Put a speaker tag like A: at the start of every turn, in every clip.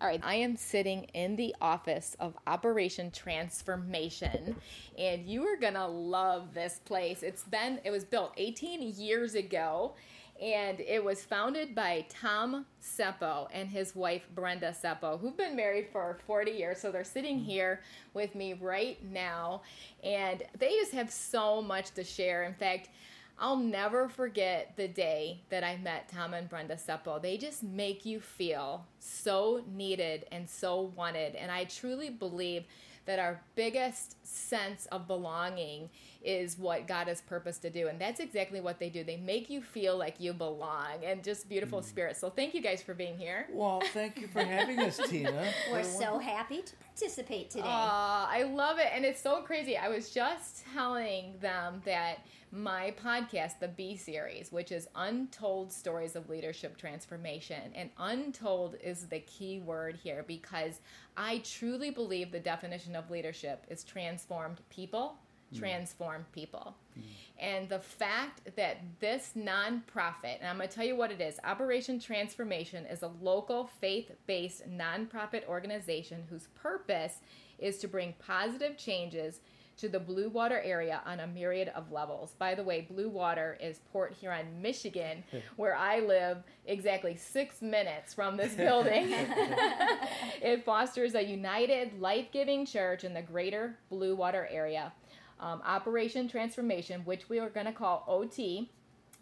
A: All right, I am sitting in the office of Operation Transformation, and you are gonna love this place. It's been, it was built 18 years ago, and it was founded by Tom Seppo and his wife Brenda Seppo, who've been married for 40 years. So they're sitting mm. here with me right now, and they just have so much to share. In fact, I'll never forget the day that I met Tom and Brenda Seppo. They just make you feel so needed and so wanted. And I truly believe that our biggest sense of belonging is what God has purposed to do. And that's exactly what they do. They make you feel like you belong and just beautiful mm. spirits. So thank you guys for being here.
B: Well, thank you for having us, Tina.
C: We're so happy to participate today. Uh,
A: I love it. And it's so crazy. I was just telling them that my podcast, the B series, which is Untold Stories of Leadership Transformation. And untold is the key word here because I truly believe the definition of leadership is transformed people. Transform people. Mm. And the fact that this nonprofit, and I'm going to tell you what it is Operation Transformation is a local faith based nonprofit organization whose purpose is to bring positive changes to the Blue Water area on a myriad of levels. By the way, Blue Water is Port Huron, Michigan, where I live exactly six minutes from this building. it fosters a united, life giving church in the greater Blue Water area. Um, Operation Transformation, which we are going to call OT,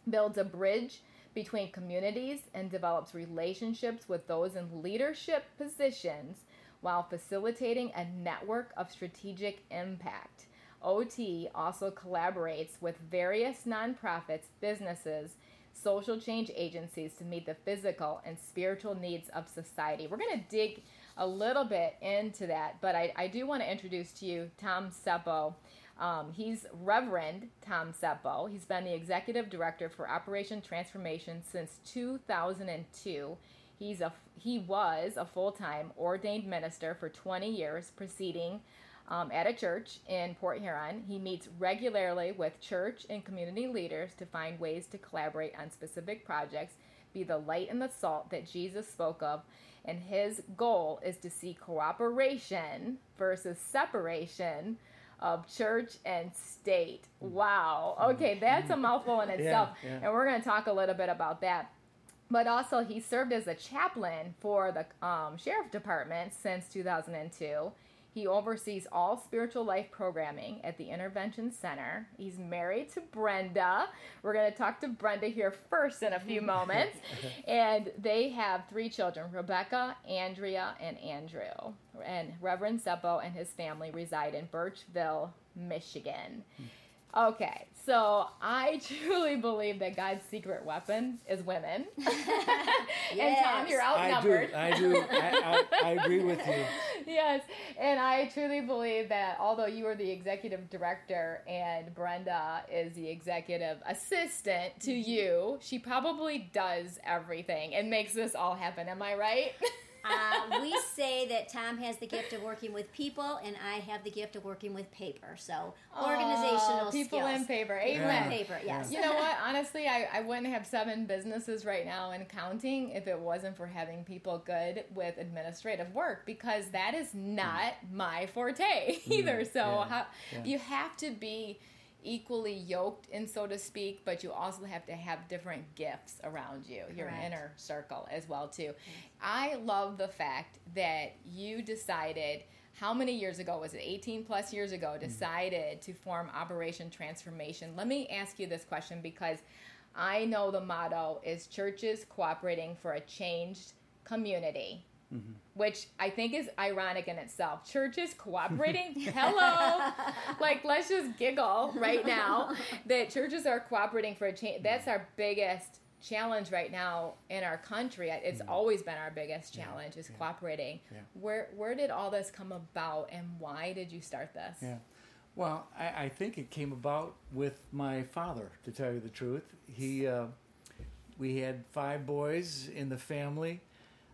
A: builds a bridge between communities and develops relationships with those in leadership positions while facilitating a network of strategic impact. OT also collaborates with various nonprofits, businesses, social change agencies to meet the physical and spiritual needs of society. We're going to dig a little bit into that, but I, I do want to introduce to you Tom Seppo. Um, he's Reverend Tom Seppo. He's been the executive director for Operation Transformation since 2002. He's a he was a full-time ordained minister for 20 years, preceding um, at a church in Port Huron. He meets regularly with church and community leaders to find ways to collaborate on specific projects, be the light and the salt that Jesus spoke of. And his goal is to see cooperation versus separation of church and state. Wow. Okay, that's a mouthful in itself. Yeah, yeah. And we're going to talk a little bit about that. But also, he served as a chaplain for the um, sheriff department since 2002. He oversees all spiritual life programming at the Intervention Center. He's married to Brenda. We're going to talk to Brenda here first in a few moments. and they have three children Rebecca, Andrea, and Andrew. And Reverend Seppo and his family reside in Burtchville, Michigan. Hmm. Okay, so I truly believe that God's secret weapon is women. yes. and Tom, you're outnumbered.
B: I do. I do. I, I, I, agree with you.
A: Yes, and I truly believe that although you are the executive director and Brenda is the executive assistant to you, she probably does everything and makes this all happen. Am I right?
C: Uh, we say that Tom has the gift of working with people, and I have the gift of working with paper. So organizational
A: people
C: skills.
A: and paper. Amen.
C: Paper. Yes.
A: You know what? Honestly, I, I wouldn't have seven businesses right now and counting if it wasn't for having people good with administrative work because that is not mm. my forte either. Mm. So yeah. How, yeah. you have to be equally yoked in so to speak but you also have to have different gifts around you Correct. your inner circle as well too yes. i love the fact that you decided how many years ago was it 18 plus years ago mm-hmm. decided mm-hmm. to form operation transformation let me ask you this question because i know the motto is churches cooperating for a changed community Mm-hmm. Which I think is ironic in itself. Churches cooperating. Hello. like, let's just giggle right now that churches are cooperating for a change. That's our biggest challenge right now in our country. It's mm-hmm. always been our biggest challenge yeah. is yeah. cooperating. Yeah. Where where did all this come about and why did you start this?
B: Yeah. Well, I, I think it came about with my father. To tell you the truth, he uh, we had five boys in the family.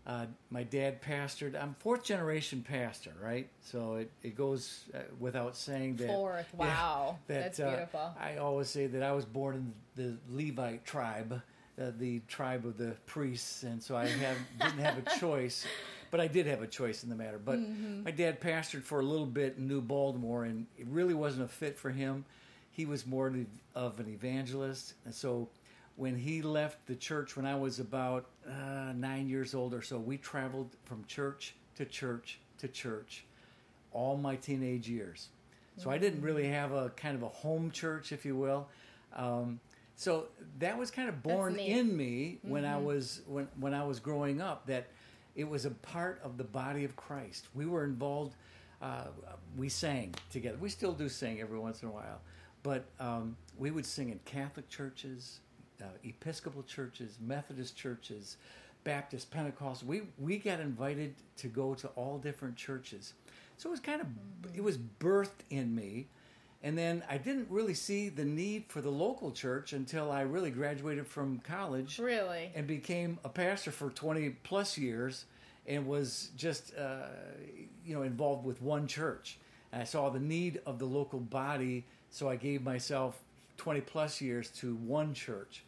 B: Uh, my dad pastored. I'm fourth generation pastor, right? So it, it goes uh, without saying that.
A: Fourth.
B: yeah,
A: Wow.
B: that,
A: That's
B: uh,
A: beautiful.
B: I always say that I was born in the Levite tribe, uh, the tribe of the priests, and so I have didn't have a choice, but I did have a choice in the matter. But
A: Mm-hmm.
B: my dad pastored for a little bit in New Baltimore, and it really wasn't a fit for him. He was more of an evangelist, and so when he left the church when I was about uh, nine years old or so, we traveled from church to church to church all my teenage years. So I didn't really have a kind of a home church, if you will. Um, so that was kind of born in me when I was when when I was growing up that it was a part of the body of Christ. We were involved. Uh, we sang together. We still do sing every once in a while, but um, we would sing in Catholic churches, uh, Episcopal churches, Methodist churches, Baptist, Pentecost. We we got invited to go to all different churches, so it was kind of it was birthed in me, and then I didn't really see the need for the local church until I really graduated from college
A: Really?
B: and became a pastor for 20 plus years and was just uh, you know involved with one church. And i saw the need of the local body so i gave myself 20 plus years to one church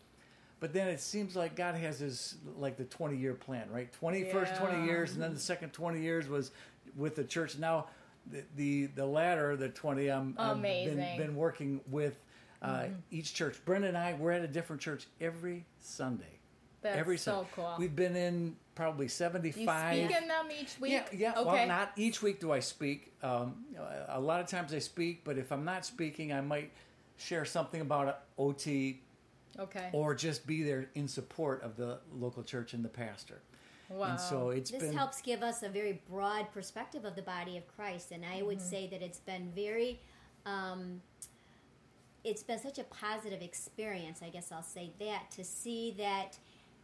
B: but then it seems like god has his like the 20 year plan right 20 first 20 years and then the second 20 years was with the church now the the, the latter the 20 i'm I've been, been working with uh, each church brenda and i we're at a different church every sunday
A: That's
B: every
A: so
B: Sunday.
A: cool.
B: We've been in probably 75.
A: you
B: 75.
A: speak in them each week?
B: yeah, yeah.
A: Okay.
B: Well, not each week do I speak. Um, a lot of times I speak, but if I'm not speaking, I might share something about OT
A: okay.
B: or just be there in support of the local church and the pastor.
A: wow.
B: And so it's
C: This
B: been
C: helps give us a very broad perspective of the body of Christ, and I would say that it's been very, um, it's been such a positive experience. I guess I'll say that to see that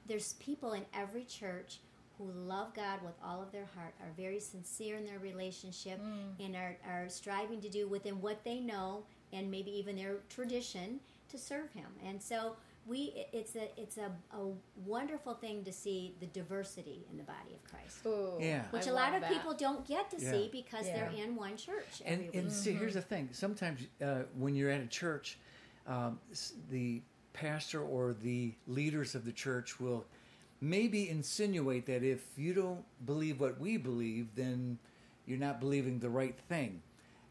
C: there's people in every church who love God with all of their heart, are very sincere in their relationship, and are, are striving to do within what they know and maybe even their tradition to serve Him. And so we, it's a it's a, a wonderful thing to see the diversity in the body of Christ,
A: Ooh,
B: Yeah.
C: which
A: I
C: a lot of
A: that.
C: people don't get to
B: Yeah.
C: see because they're in one church
B: and,
C: every
B: and
C: week.
B: see here's the thing sometimes uh, when you're at a church um, the pastor or the leaders of the church will maybe insinuate that if you don't believe what we believe then you're not believing the right thing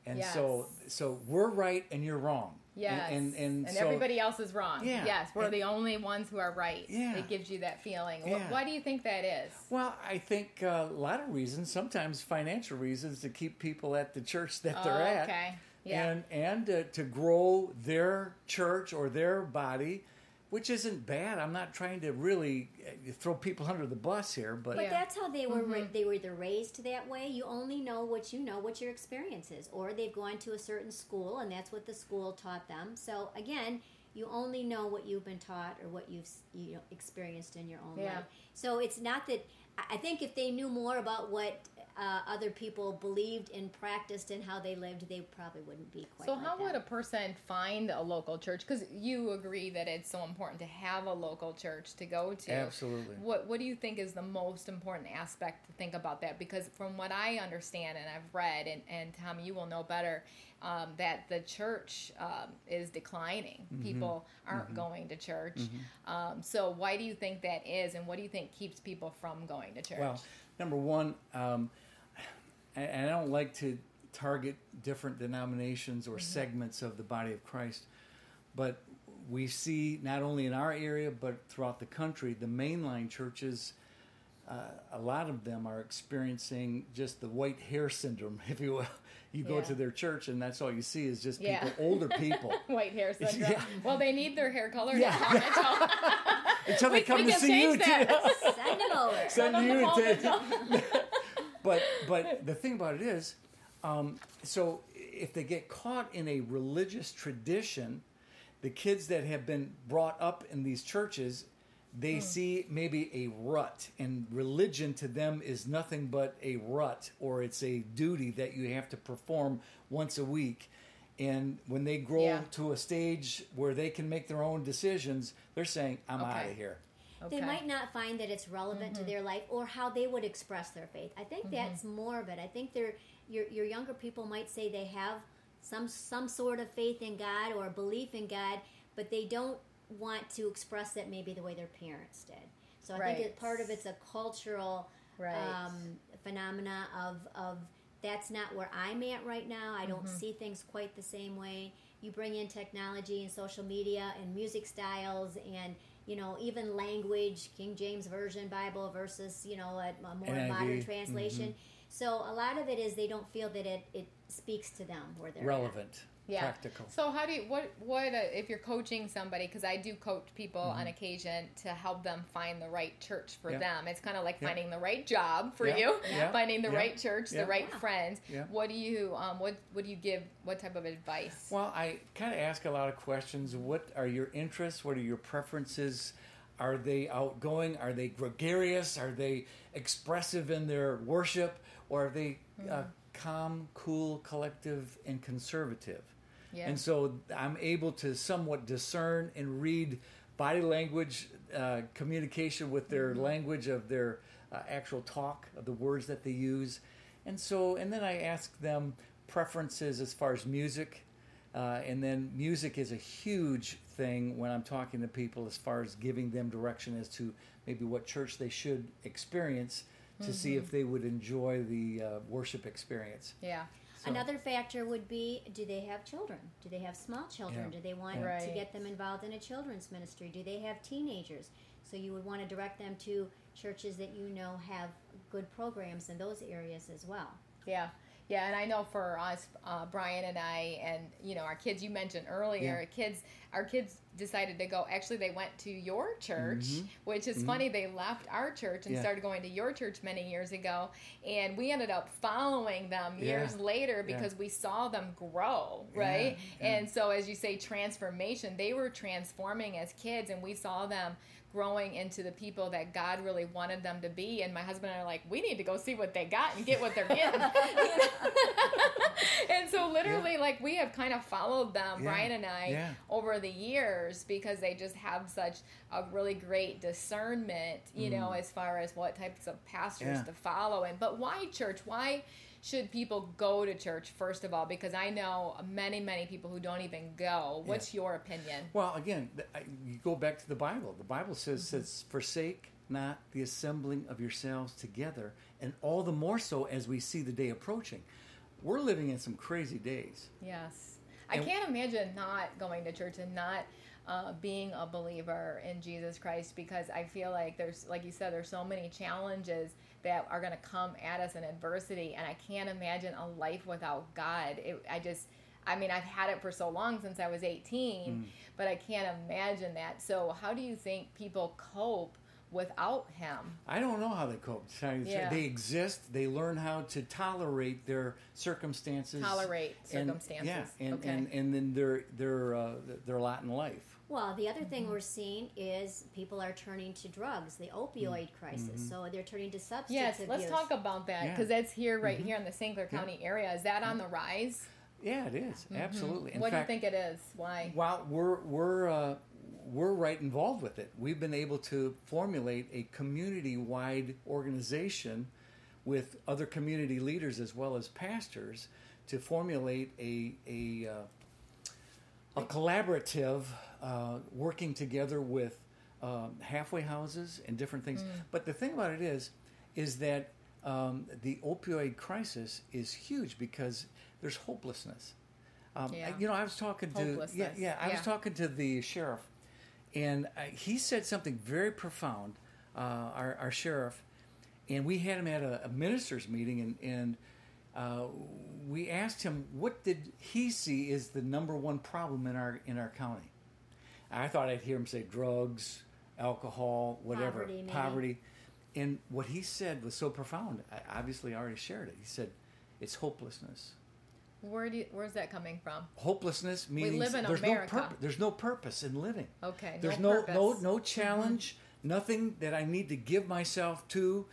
B: and so so we're right and you're wrong
A: Yes.
B: and and,
A: and
B: so,
A: everybody else is wrong.
B: Yeah.
A: Yes, we're
B: And-
A: the only ones who are right.
B: Yeah.
A: It gives you that feeling.
B: Yeah.
A: Why do you think that is?
B: well, I think uh, a lot of reasons. Sometimes financial reasons to keep people at the church that they're
A: Oh,
B: at.
A: okay. Yeah.
B: and and uh, to grow their church or their body, which isn't bad. I'm not trying to really uh, throw people under the bus here, but
C: But
A: Yeah.
C: that's how they were. ra-
A: Mhm.
C: They were either raised that way. You only know what you know, what your experience is, or they've gone to a certain school and that's what the school taught them. So again, you only know what you've been taught or what you've you know, experienced in your own
A: Yeah.
C: life. So it's not that. I I think if they knew more about what uh, other people believed and practiced and how they lived, they probably wouldn't be quite.
A: So
C: like
A: how would a person find a local church? Because you agree that it's so important to have a local church to go to.
B: Absolutely.
A: What What do you think is the most important aspect to think about that? Because from what I understand and I've read, and, and Tom, you will know better, um, that the church um, is declining.
B: Mm-hmm.
A: People aren't going to church. Um, so why do you think that is, and what do you think keeps people from going to church?
B: well, number one, um, and and I don't like to target different denominations or segments of the body of Christ, but we see not only in our area but throughout the country, the mainline churches. Uh, a lot of them are experiencing just the white hair syndrome, if you will. You go
A: Yeah.
B: to their church, and that's all you see is just people,
A: Yeah.
B: older people.
A: White hair syndrome.
B: Yeah.
A: Well, they need their hair colored.
B: Yeah. Until they
A: We-
B: come
A: we
B: to
A: can
B: see you,
A: that.
B: too.
C: Send them over.
B: Send
A: on the
B: you to- but but the thing about it is, um, so if they get caught in a religious tradition, the kids that have been brought up in these churches, they
A: Hmm.
B: see maybe a rut, and religion to them is nothing but a rut, or it's a duty that you have to perform once a week. And when they grow
A: Yeah.
B: to a stage where they can make their own decisions, they're saying, "I'm out of here."
C: They might not find that it's relevant
A: Mm-hmm.
C: to their life or how they would express their faith. I think that's more of it. I think they're your your younger people might say they have some some sort of faith in God or belief in God, but they don't want to express it maybe the way their parents did. So I think it, part of it's a cultural
A: Right.
C: um, phenomena of of that's not where I'm at right now. I
A: Mm-hmm.
C: don't see things quite the same way. You bring in technology and social media and music styles and you know even language, King James Version Bible versus you know a, a more
B: NIV,
C: modern translation.
B: Mm-hmm.
C: So a lot of it is they don't feel that it, it speaks to them where they're at.
B: Relevant,
A: yeah.
B: practical.
A: So how do you what what uh, if you're coaching somebody because I do coach people on occasion to help them find the right church for
B: Mm-hmm. Yeah.
A: them. It's kind of like
B: Yeah.
A: finding the right job for
B: Yeah.
A: you,
B: Yeah.
A: finding the
B: Yeah.
A: right church,
B: Yeah.
A: the right
C: Yeah.
A: friends.
B: Yeah.
A: What do you um what what do you give what type of advice?
B: Well, I kind of ask a lot of questions. What are your interests? What are your preferences? Are they outgoing? Are they gregarious? Are they expressive in their worship? Or are they uh, calm, cool, collective, and conservative?
A: Yeah.
B: And so I'm able to somewhat discern and read body language, uh, communication with their language of their uh, actual talk, of the words that they use. And so, and then I ask them preferences as far as music. Uh, and then music is a huge thing when I'm talking to people as far as giving them direction as to maybe what church they should experience to see if they would enjoy the uh, worship experience.
A: yeah.
B: So-
C: Another factor would be do they have children? Do they have small children?
B: Yeah.
C: Do they want
A: Yeah.
C: to get them involved in a children's ministry? Do they have teenagers? So you would want to direct them to churches that you know have good programs in those areas as well.
A: Yeah. Yeah, and I know for us, uh, Brian and I, and you know our kids. You mentioned earlier,
B: Yeah.
A: kids. Our kids decided to go. Actually, they went to your church, which is funny. They left our church and
B: Mm-hmm. Yeah.
A: started going to your church many years ago, and we ended up following them
B: Yeah.
A: years later
B: Yeah.
A: because we saw them grow, right?
B: yeah.
A: And so, as you say, transformation. They were transforming as kids, and we saw them growing into the people that God really wanted them to be. And my husband and I are like, we need to go see what they got and get what they're getting. And so, literally, like we have kind of followed them,
B: Yeah.
A: Brian and I,
B: Yeah.
A: Over the years because they just have such a really great discernment, you know, as far as what types of pastors
B: Mm. Yeah.
A: to follow. And but why church? Why? Should people go to church first of all? Because I know many, many people who don't even go. What's your opinion?
B: Well, again, you go back to the Bible. The Bible says, says, forsake not the assembling of yourselves together, and all the more so as we see the day approaching. We're living in some crazy days.
A: Yes. I can't imagine not going to church and not uh, being a believer in Jesus Christ because I feel like there's, like you said, there's so many challenges that are going to come at us in adversity, and I can't imagine a life without God. It, I just, I mean, I've had it for so long since I was 18, but I can't imagine that. So, how do you think people cope without Him?
B: I don't know how they cope. to tell you the truth.
A: Yeah.
B: They exist. They learn how to tolerate their circumstances.
A: Tolerate
B: and-
A: circumstances.
B: yeah, and,
A: okay.
B: and, and then their their uh, their lot in life.
C: Well, the other
B: Mm-hmm.
C: thing we're seeing is people are turning to drugs, the opioid crisis. So they're turning to substance
A: Yes,
C: abuse.
A: let's talk about that
B: Mm-hmm. Yeah.
A: because that's here, right here in the St. Clair County area. Is that on the rise?
B: Yeah, it is absolutely. In
A: Mm-hmm. what
B: fact,
A: do you think it is? Why?
B: Well, we're we're uh, we're right involved with it. We've been able to formulate a community-wide organization with other community leaders as well as pastors to formulate a a uh, a collaborative uh, working together with um, halfway houses and different things. But the thing about it is, is that um, the opioid crisis is huge because there's hopelessness. Um,
A: Yeah.
B: You know, I was talking to yeah, yeah, I
A: Yeah.
B: was talking to the sheriff, and uh, he said something very profound. Uh, our, our sheriff, and we had him at a, a ministers meeting, and and uh, we asked him what did he see is the number one problem in our in our county. I thought I'd hear him say drugs, alcohol, whatever,
C: Poverty,
B: poverty. And what he said was so profound. I obviously already shared it. He said, "It's hopelessness."
A: Where do you, where's that coming from?
B: hopelessness meaning
A: live in
B: there's
A: America.
B: no purpose. There's no purpose in living.
A: Okay,
B: There's no no
A: purpose.
B: no, mm-hmm. challenge. Nothing that I need to give myself to.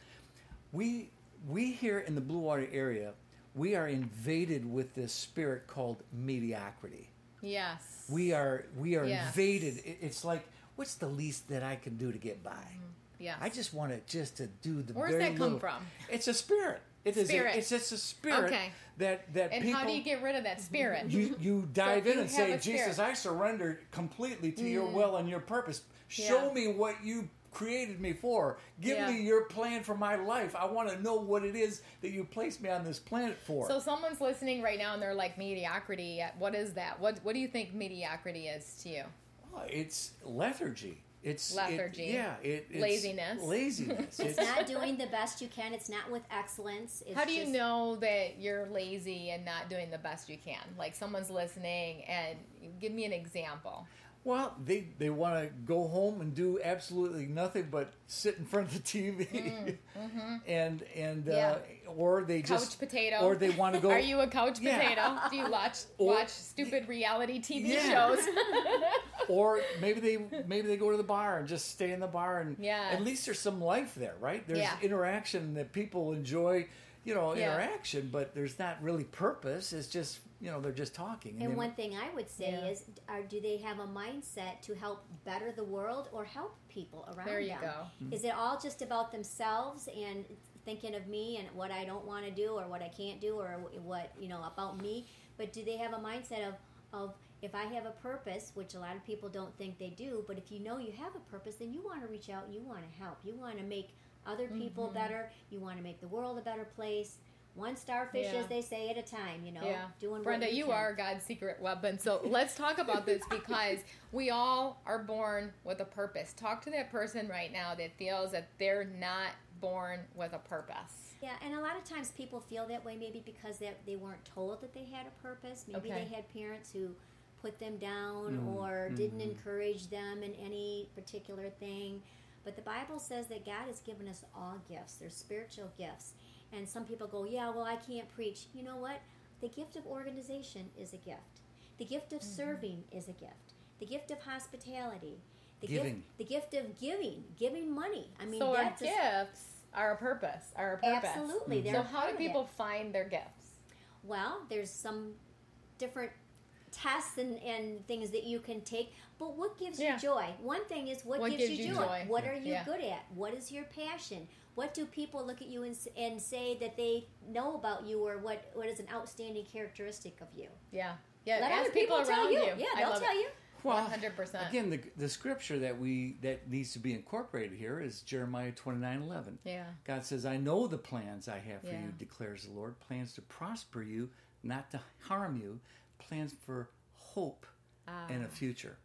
B: We we here in the Blue Water area, we are invaded with this spirit called mediocrity.
A: Yes.
B: We are we are
A: Yes.
B: invaded. It- It's like what's the least that I can do to get by?
A: Mm-hmm.
B: Yeah, I just want it just to do the
A: Where's that come
B: little-
A: from?
B: It's a spirit. It is. A, it's just a spirit
A: Okay.
B: that that
A: and
B: people.
A: how do you get rid of that spirit?
B: you you dive
A: if
B: in
A: you
B: and say, Jesus,
A: Mm.
B: I surrender completely to your will and your purpose. Show
A: Yeah.
B: me what you created me for. Give
A: Yeah.
B: me your plan for my life. I want to know what it is that you placed me on this planet for.
A: So someone's listening right now and they're like mediocrity. What is that? What What do you think mediocrity is to you?
B: Oh, it's lethargy. It's it-
A: Lethargy.
B: yeah, it, it's
A: Laziness.
B: Laziness.
C: It's not doing the best you can. It's not with excellence. It's
A: How do you
C: just-
A: know that you're lazy and not doing the best you can? Like someone's listening and give me an example.
B: Well, they they want to go home and do absolutely nothing but sit in front of the TV, and and uh,
A: Mm,
B: or they
A: Couch
B: just
A: potato.
B: or they want to go.
A: Are you a couch
B: Yeah.
A: potato? Do you watch
B: Or-
A: watch stupid reality TV
B: Yeah.
A: shows?
B: or maybe they maybe they go to the bar and just stay in the bar and
A: Yes.
B: at least there's some life there, right? There's
A: Yeah.
B: interaction that people enjoy, you know,
A: Yeah.
B: interaction, but there's not really purpose. It's just you know they're just talking.
C: And
B: they-
C: one thing I would say
A: Yeah.
C: is, are, do they have a mindset to help better the world or help people around
A: There you
C: them?
A: go.
C: Is it all just about themselves and thinking of me and what I don't want to do or what I can't do or what you know about me? But do they have a mindset of of if I have a purpose, which a lot of people don't think they do, but if you know you have a purpose, then you want to reach out and you want to help. You want to make other people
A: Mm-hmm.
C: better. You want to make the world a better place. One starfish,
A: Yeah.
C: as they say, at a time. You know,
A: Yeah.
C: doing
A: Brenda,
C: what we
A: you
C: can.
A: are God's secret weapon. So let's talk about this because we all are born with a purpose. Talk to that person right now that feels that they're not born with a purpose.
C: Yeah, and a lot of times people feel that way maybe because they, they weren't told that they had a purpose. Maybe
A: Okay.
C: they had parents who put them down
B: Mm,
C: or didn't encourage them in any particular thing. But the Bible says that God has given us all gifts. They're spiritual gifts. And some people go, yeah, well, I can't preach. You know what? The gift of organization is a gift. The gift of mm-hmm. serving is a gift. The gift of hospitality. The
B: Giving.
C: gift the gift of giving, giving money. I mean,
A: so our
C: that's a-
A: gifts are a purpose, are a purpose.
C: Absolutely, they're
A: mm-hmm.
C: So
A: how do
C: of it.
A: people find their gifts?
C: Well, there's some different tests and, and things that you can take. But what gives
A: Yeah.
C: you joy? One thing is what,
A: What
C: gives,
A: gives
C: you
A: you
C: joy?
A: joy?
C: What are you
A: Yeah.
C: good at? What is your passion? What do people look at you and, and say that they know about you, or what, what is an outstanding characteristic of you?
A: Yeah. Yeah.
C: Let
A: ask
C: other people,
A: around
C: tell you.
A: you.
C: Yeah, they'll tell
A: it.
C: you.
B: Well,
A: 100%.
B: Again, the, the scripture that we that needs to be incorporated here is Jeremiah twenty nine eleven.
A: Yeah.
B: God says, "I know the plans I have for
A: Yeah.
B: you," declares the Lord. Plans to prosper you, not to harm you. Plans for hope ah. and a future.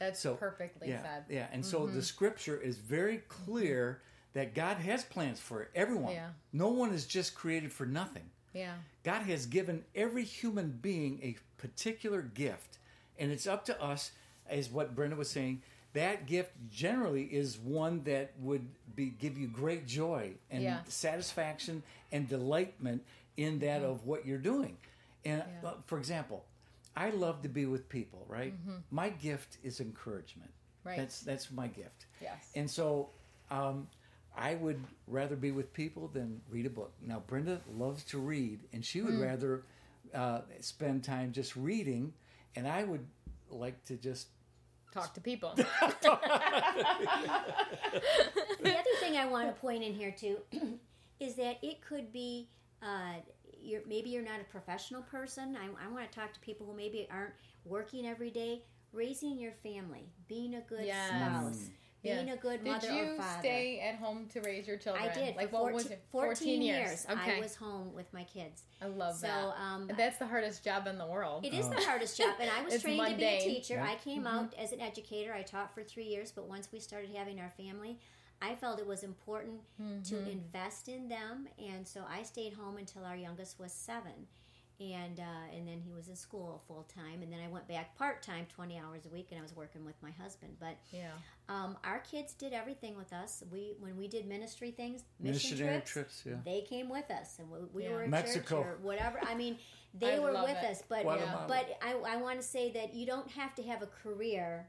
A: That's
B: So
A: perfectly
B: yeah,
A: said.
B: yeah. And so the scripture is very clear that God has plans for everyone.
A: Yeah.
B: No one is just created for nothing.
A: Yeah.
B: God has given every human being a particular gift, and it's up to us, as what Brenda was saying. That gift generally is one that would be give you great joy and
A: Yeah.
B: satisfaction and delightment in that of what you're doing. And
A: Mm-hmm. Yeah.
B: uh, for example, I love to be with people. Right, my gift is encouragement.
A: Mm-hmm. Right.
B: That's that's my gift.
A: Yes.
B: And so um, I would rather be with people than read a book. Now, Brenda loves to read, and she
A: Mm.
B: would rather uh, spend time just reading, and I would like to just.
A: Talk to people.
C: the other thing I want to point in here too is that it could be uh, you're, maybe you're not a professional person. I, I want to talk to people who maybe aren't working every day. Raising your family, being a good
A: Yes.
C: spouse, being
A: Yes.
C: a good mother
A: Did
C: mother
A: you
C: or father.
A: stay at home to raise your children?
C: I did.
A: Like
C: for
A: what
C: 14,
A: was it?
C: 14 years.
A: Okay.
C: I was home with my kids.
A: I love
C: So,
A: that.
C: um,
A: that's the hardest job in the world.
C: It is the hardest job, and I was
A: It's
C: trained to be a teacher.
B: Yeah.
C: I came out as an educator. I taught for three years, but once we started having our family, I felt it was important to invest in them, and so I stayed home until our youngest was seven, and uh, and then he was in school full time, and then I went back part time, twenty hours a week, and I was working with my husband. But
A: Yeah.
C: um, our kids did everything with us. We when we did ministry things, mission
B: Missionary
C: trips,
B: trips, yeah.
C: they came with us, and we, we
A: Yeah.
C: were in
B: Mexico.
C: church or whatever. I mean, they
A: I
C: were with
A: it.
C: us, but
B: Guatemala.
C: but I, I want to say that you don't have to have a career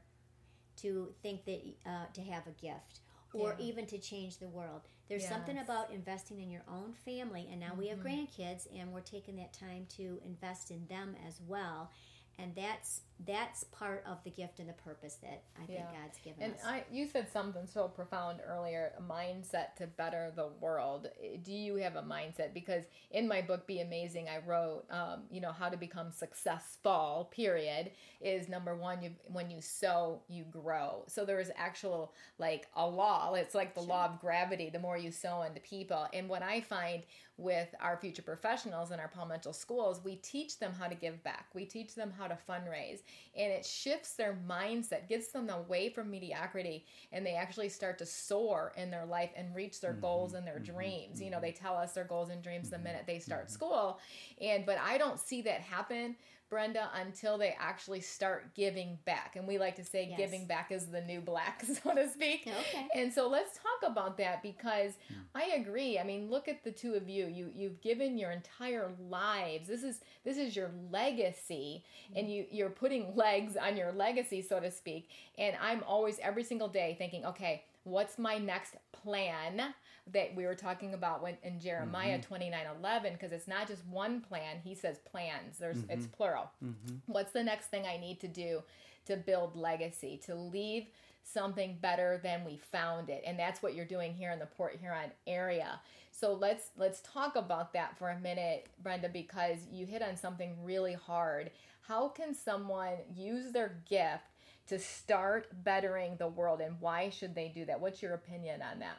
C: to think that uh, to have a gift. Or
A: Yeah.
C: even to change the world. There's something about investing in your own family, and now we have
A: Mm-hmm.
C: grandkids, and we're taking that time to invest in them as well. And that's that's part of the gift and the purpose that I think
A: Yeah.
C: God's given us.
A: And
C: us.
A: I, you said something so profound earlier, a mindset to better the world. Do you have a mindset? Because in my book, Be Amazing, I wrote, um, you know, how to become successful, period, is number one, you, when you sow, you grow. So there is actual, like, a law. It's like the law of gravity. The more you sow into people. And what I find with our future professionals in our Mitchell schools, we teach them how to give back. We teach them how to fundraise and it shifts their mindset, gets them away from mediocrity, and they actually start to soar in their life and reach their mm-hmm. goals and their mm-hmm. dreams. You know, mm-hmm. they tell us their goals and dreams the minute they start school, and but I don't see that happen. Brenda, until they actually start giving back. And we like to say
C: Yes.
A: giving back is the new black, so to speak.
C: Okay.
A: And so let's talk about that because hmm. I agree. I mean, look at the two of you. You you've given your entire lives. This is this is your legacy hmm. and you you're putting legs on your legacy, so to speak. And I'm always every single day thinking, okay, what's my next plan that we were talking about when in Jeremiah mm-hmm. 29 11 because it's not just one plan he says plans. There's it's mm-hmm. plural. Mm-hmm. What's the next thing I need to do to build legacy to leave something better than we found it? And that's what you're doing here in the Port Huron area. So let's let's talk about that for a minute Brenda because you hit on something really hard. How can someone use their gift to start bettering the world and why should they do that? What's your opinion on that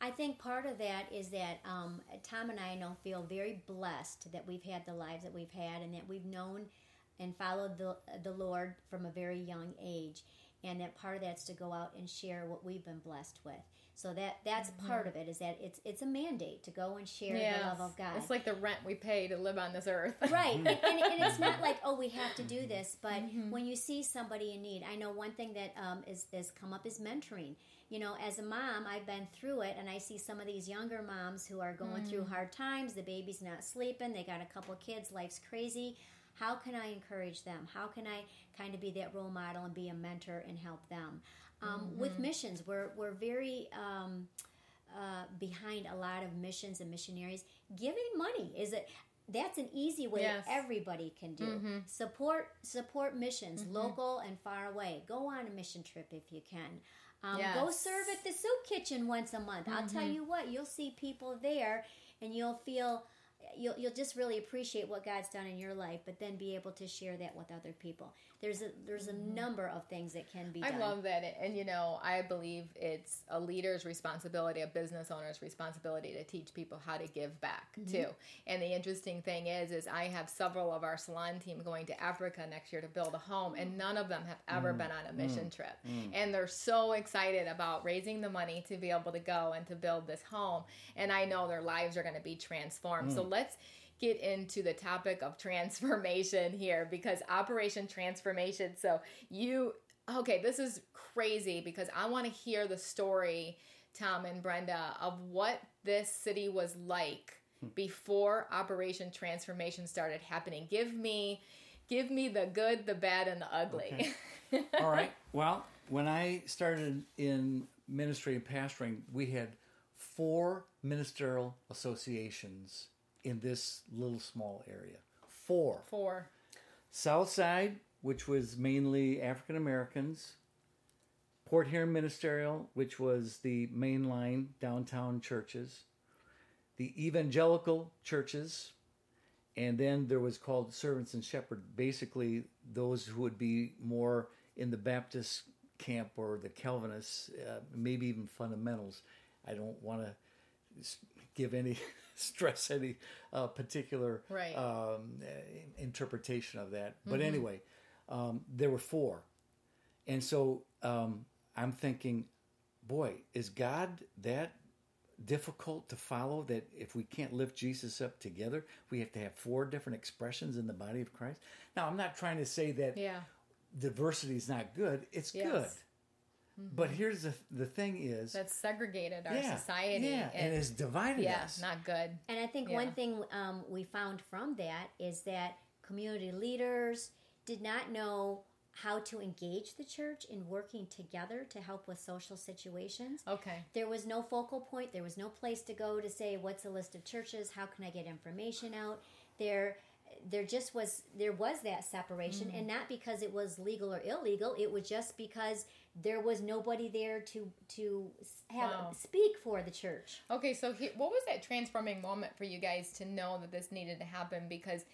C: I think part of that is that um, Tom and I know feel very blessed that we've had the lives that we've had and that we've known and followed the the Lord from a very young age, and that part of that's to go out and share what we've been blessed with. So that that's part of it is that it's it's a mandate to go and share the love of God.
A: It's like the rent we pay to live on this earth.
C: right. And, and, and it's not like oh we have to do this but when you see somebody in need i know one thing that um, is, is come up is mentoring you know as a mom i've been through it and i see some of these younger moms who are going through hard times the baby's not sleeping they got a couple kids life's crazy how can i encourage them how can i kind of be that role model and be a mentor and help them um, with missions we're, we're very um, uh, behind a lot of missions and missionaries. Giving money is it? That's an easy way
A: Yes.
C: everybody can do. Support support missions, local and far away. Go on a mission trip if you can. Um, Go serve at the soup kitchen once a month. I'll tell you what, you'll see people there, and you'll feel. You'll, you'll just really appreciate what God's done in your life, but then be able to share that with other people. There's a there's a mm-hmm. number of things that can be
A: I
C: done.
A: love that. And, you know, I believe it's a leader's responsibility, a business owner's responsibility to teach people how to give back
C: Mm-hmm.
A: too. And the interesting thing is, is I have several of our salon team going to Africa next year to build a home, and none of them have ever mm. been on a mission mm. trip. Mm. And they're so excited about raising the money to be able to go and to build this home. And I know their lives are going to be transformed. So let's get into the topic of transformation here because Operation Transformation. So, you, okay, this is crazy because I want to hear the story, Tom and Brenda, of what this city was like hmm. before Operation Transformation started happening. Give me. Give me the good, the bad, and the ugly.
B: All right. Well, when I started in ministry and pastoring, we had four ministerial associations in this little small area. Four.
A: Four.
B: South Side, which was mainly African Americans. Port Huron Ministerial, which was the mainline downtown churches. The evangelical churches. And then there was called Servants and Shepherd, basically those who would be more in the Baptist camp or the Calvinists, uh, maybe even fundamentals. I don't want to give any stress any uh, particular
A: Right.
B: um, uh, interpretation of that. But anyway, um, there were four, and so um, I'm thinking, boy, is God that difficult to follow? That if we can't lift Jesus up together, we have to have four different expressions in the body of Christ. Now, I'm not trying to say that
A: Yeah.
B: diversity is not good. It's
A: Yes.
B: good. But here's the the thing is,
A: That's segregated our
B: yeah,
A: society.
B: yeah, and, it's divided
A: yeah,
B: us.
A: not good.
C: And I think
A: Yeah.
C: one thing um, we found from that is that community leaders did not know how to engage the church in working together to help with social situations.
A: Okay.
C: There was no focal point. There was no place to go to say what's a list of churches. How can I get information out? There, there just was there was that separation, and not because it was legal or illegal. It was just because there was nobody there to to have
A: Wow.
C: speak for the church.
A: Okay, so he, what was that transforming moment for you guys to know that this needed to happen? Because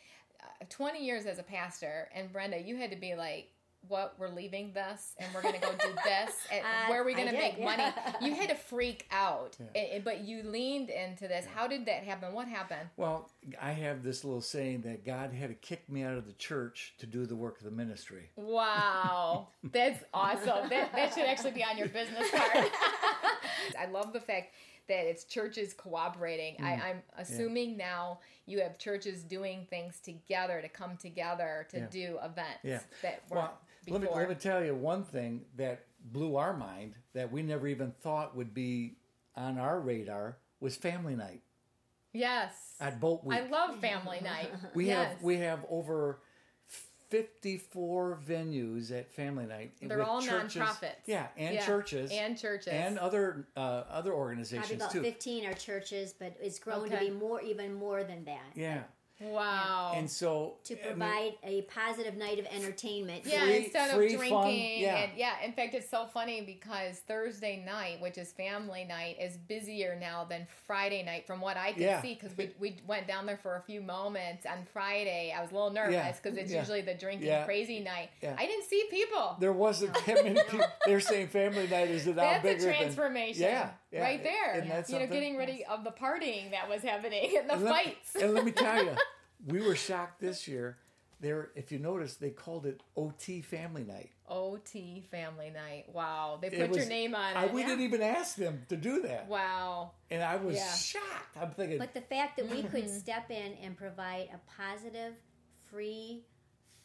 A: uh, 20 years as a pastor, and Brenda, you had to be like, what, we're leaving this and we're going to go do this? And
C: Uh,
A: where are we going to
C: did,
A: make
C: yeah.
A: money? You had to freak out,
B: Yeah.
A: Eh, but you leaned into this. How did that happen? What happened?
B: Well, I have this little saying that God had to kick me out of the church to do the work of the ministry.
A: Wow, that's awesome. That, that should actually be on your business card. I love the fact that it's churches cooperating. I, I'm assuming now you have churches doing things together to come together to
B: Yeah.
A: do events
B: Yeah.
A: that weren't
B: Well, let me, let me tell you one thing that blew our mind that we never even thought would be on our radar was family night
A: yes,
B: at Boat Week.
A: I love family night.
B: we
A: yes.
B: have we have over 54 venues at family night
A: They're
B: with
A: all
B: churches-
A: nonprofits.
B: yeah and
A: Yeah,
B: churches
A: and churches.
B: and other uh, other
C: Probably
B: organizations
C: about
B: too
C: 15 are churches, but it's grown to be more, even more than that.
B: yeah
A: wow.
B: and so
C: To
B: I mean,
C: provide a positive night of entertainment.
A: Yeah,
B: Free-
A: instead
B: free,
A: of
B: fun,
A: drinking,
B: yeah.
A: and yeah. In fact, it's so funny because Thursday night, which is family night, is busier now than Friday night, from what I can
B: Yeah.
A: see. Because we we went down there for a few moments on Friday. I was a little nervous
B: Yeah.
A: because it's
B: Yeah.
A: usually the drinking
B: Yeah.
A: crazy night.
B: Yeah.
A: I didn't see people.
B: there wasn't that many people they're saying family night is now
A: That's a
B: bigger than
A: transformation,
B: yeah, yeah.
A: right there.
B: Isn't that
A: you know,
B: something?
A: getting rid of the partying that was happening and the
B: And let-
A: fights.
B: and let me tell you, we were shocked this year. There, if you notice, they called it OT Family Night.
A: OT family night. Wow, they
B: It
A: put your name on
B: I,
A: it.
B: we didn't even ask them to do that,
A: wow.
B: and I was
A: Yeah.
B: shocked. I'm thinking,
C: But the fact that we
B: Mm-hmm.
C: could step in and provide a positive, free,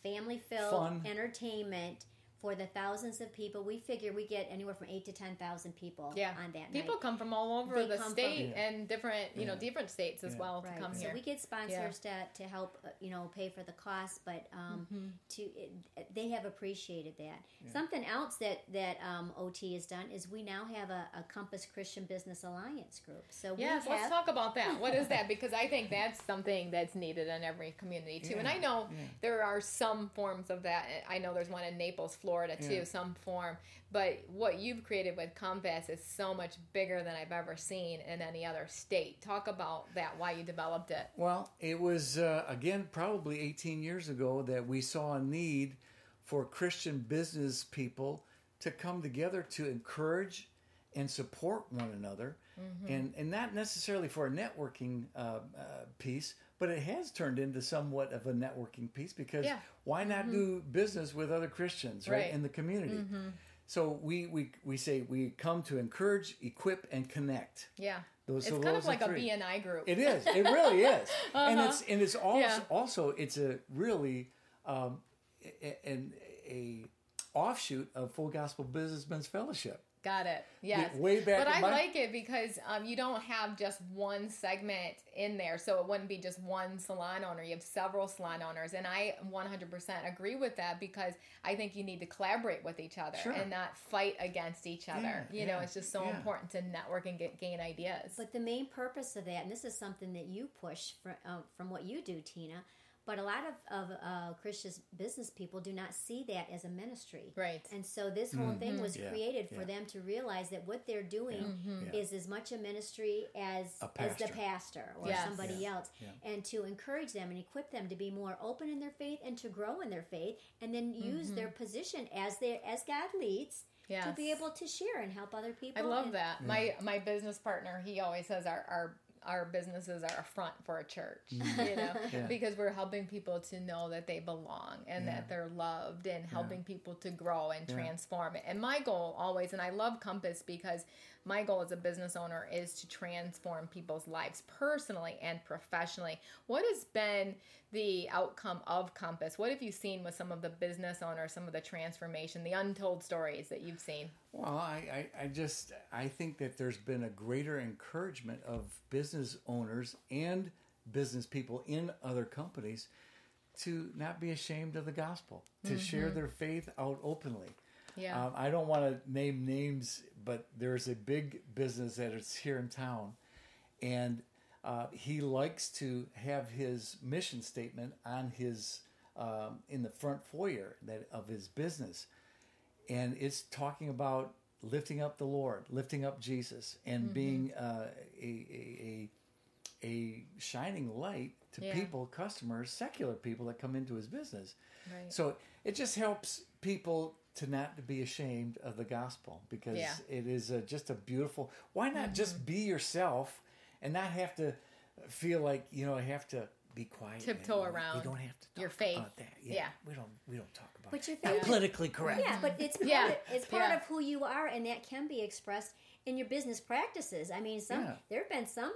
C: family filled
B: Fun.
C: entertainment for the thousands of people, we figure we get anywhere from eight to ten thousand people
A: Yeah,
C: on that
A: people
C: night.
A: come from all over
C: They
A: the
C: come from-
A: state
B: Yeah.
A: and different, you know, different states as
B: Yeah.
A: well to
C: Right.
A: come
C: so
A: here.
C: we get sponsors to, to help, uh, you know, pay for the cost, but um,
A: Mm-hmm.
C: to it, they have appreciated that. Something else that that um, OT has done is we now have a, a Compass Christian Business Alliance group. So
A: Yes,
C: we
A: let's talk about that. What is that? Because I think that's something that's needed in every community too. And I know
B: yeah.
A: there are some forms of that. I know there's one in Naples, Florida too,
B: Yeah.
A: some form. But what you've created with Compass is so much bigger than I've ever seen in any other state. Talk about that, why you developed it.
B: Well, it was uh, again probably 18 years ago that we saw a need for Christian business people to come together to encourage and support one another,
A: Mm-hmm.
B: and and not necessarily for a networking uh, uh, piece, but it has turned into somewhat of a networking piece because
A: Yeah.
B: why not do business with other Christians right,
A: Right. Mm-hmm.
B: in the community? So we, we we say we come to encourage, equip, and connect.
A: Yeah.
B: Those-
A: it's kind of like a. BNI group.
B: It is. It really is. And it's and it's also
A: Uh-huh. Yeah.
B: also it's a really um, a- an a offshoot of Full Gospel Businessmen's Fellowship.
A: Got it. Yes.
B: way back
A: But I
B: my-
A: like it because um, you don't have just one segment in there. So it wouldn't be just one salon owner. You have several salon owners. And I 100% agree with that because I think you need to collaborate with each other
B: Sure.
A: and not fight against each other.
B: Yeah,
A: you know,
B: yeah,
A: it's just so
B: yeah.
A: important to network and get, gain ideas.
C: But the main purpose of that, and this is something that you push from, uh, from what you do, Tina, but a lot of, of uh, Christian business people do not see that as a ministry.
A: right.
C: And so this whole thing was
B: Mm-hmm. Yeah,
C: created for
B: yeah.
C: them to realize that what they're doing
B: Yeah.
C: is as much a ministry as
B: A
C: as the
B: pastor.
C: pastor or
A: Yes.
C: somebody
B: Yeah,
C: else,
B: yeah.
C: and to encourage them and equip them to be more open in their faith and to grow in their faith, and then use their position as they as God leads to be able to share and help other people.
A: I love
C: and-
A: that. My my business partner, he always says our our our businesses are a front for a church, mm. you know.
B: Yeah.
A: because we're helping people to know that they belong and
B: Yeah.
A: that they're loved and helping people to grow and
B: Yeah.
A: transform. And my goal always, and I love Compass because my goal as a business owner is to transform people's lives personally and professionally. What has been the outcome of Compass? What have you seen with some of the business owners, some of the transformation, the untold stories that you've seen?
B: Well, I, I, I just I think that there's been a greater encouragement of business owners and business people in other companies to not be ashamed of the gospel, to share their faith out openly.
A: Yeah.
B: Um, I don't want to name names, but there's a big business that is here in town, and uh, he likes to have his mission statement on his um, in the front foyer that of his business, and it's talking about lifting up the Lord, lifting up Jesus, and
A: Mm-hmm.
B: being uh, a, a, a a shining light to
A: Yeah.
B: people, customers, secular people that come into his business.
A: Right.
B: So it just helps people to not to be ashamed of the gospel because
A: Yeah. Mm-hmm.
B: it is a, just a beautiful. Why not just be yourself and not have to feel like you know I have to be quiet,
A: Tiptoe
B: and
A: around
B: We don't have to talk
A: your faith.
B: about that. Yeah,
A: Yeah.
B: we don't. We don't talk about.
C: But you
B: it.
C: think-
B: politically correct.
C: Yeah, but it's part
A: Yeah.
C: of, it's part
A: Yeah.
C: of who you are, and that can be expressed in your business practices. I mean, some
B: Yeah.
C: there have been some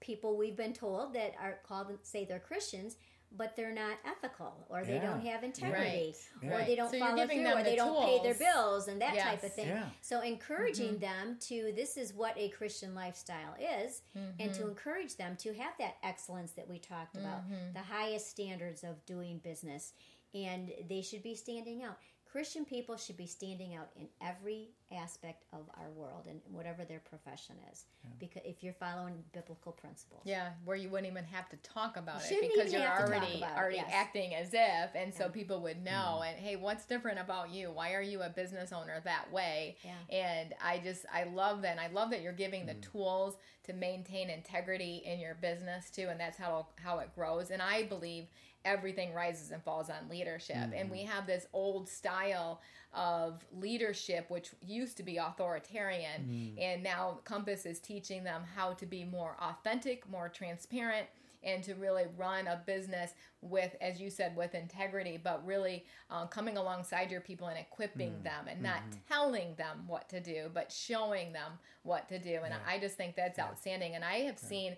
C: people we've been told that are called say they're Christians, but they're not ethical, or they
B: Yeah.
C: don't have integrity,
A: Right.
C: or
B: Right.
C: they don't
A: So
C: follow through, or
A: the
C: they don't pay their bills, and that type of thing.
B: Yeah.
C: So encouraging
A: Mm-hmm.
C: them to this is what a Christian lifestyle is, and
A: Mm-hmm.
C: to encourage them to have that excellence that we talked about,
A: Mm-hmm.
C: the highest standards of doing business, and they should be standing out. Christian people should be standing out in every aspect of our world and whatever their profession is. Because if you're following biblical principles.
A: Yeah, where you wouldn't even have to talk about it because you're
C: have
A: already
C: it,
A: already
C: yes.
A: acting as if, and so
C: Yeah.
A: people would hmm. know. And hey, what's different about you? Why are you a business owner that way?
C: Yeah.
A: And I just I love that. And I love that you're giving the hmm. tools to maintain integrity in your business too, and that's how how it grows. And I believe everything rises and falls on leadership. And we have this old style of leadership which used to be authoritarian and now Compass is teaching them how to be more authentic, more transparent and to really run a business with, as you said, with integrity, but really uh, coming alongside your people and equipping them and not telling them what to do, but showing them what to do. And I just think that's outstanding. And I have seen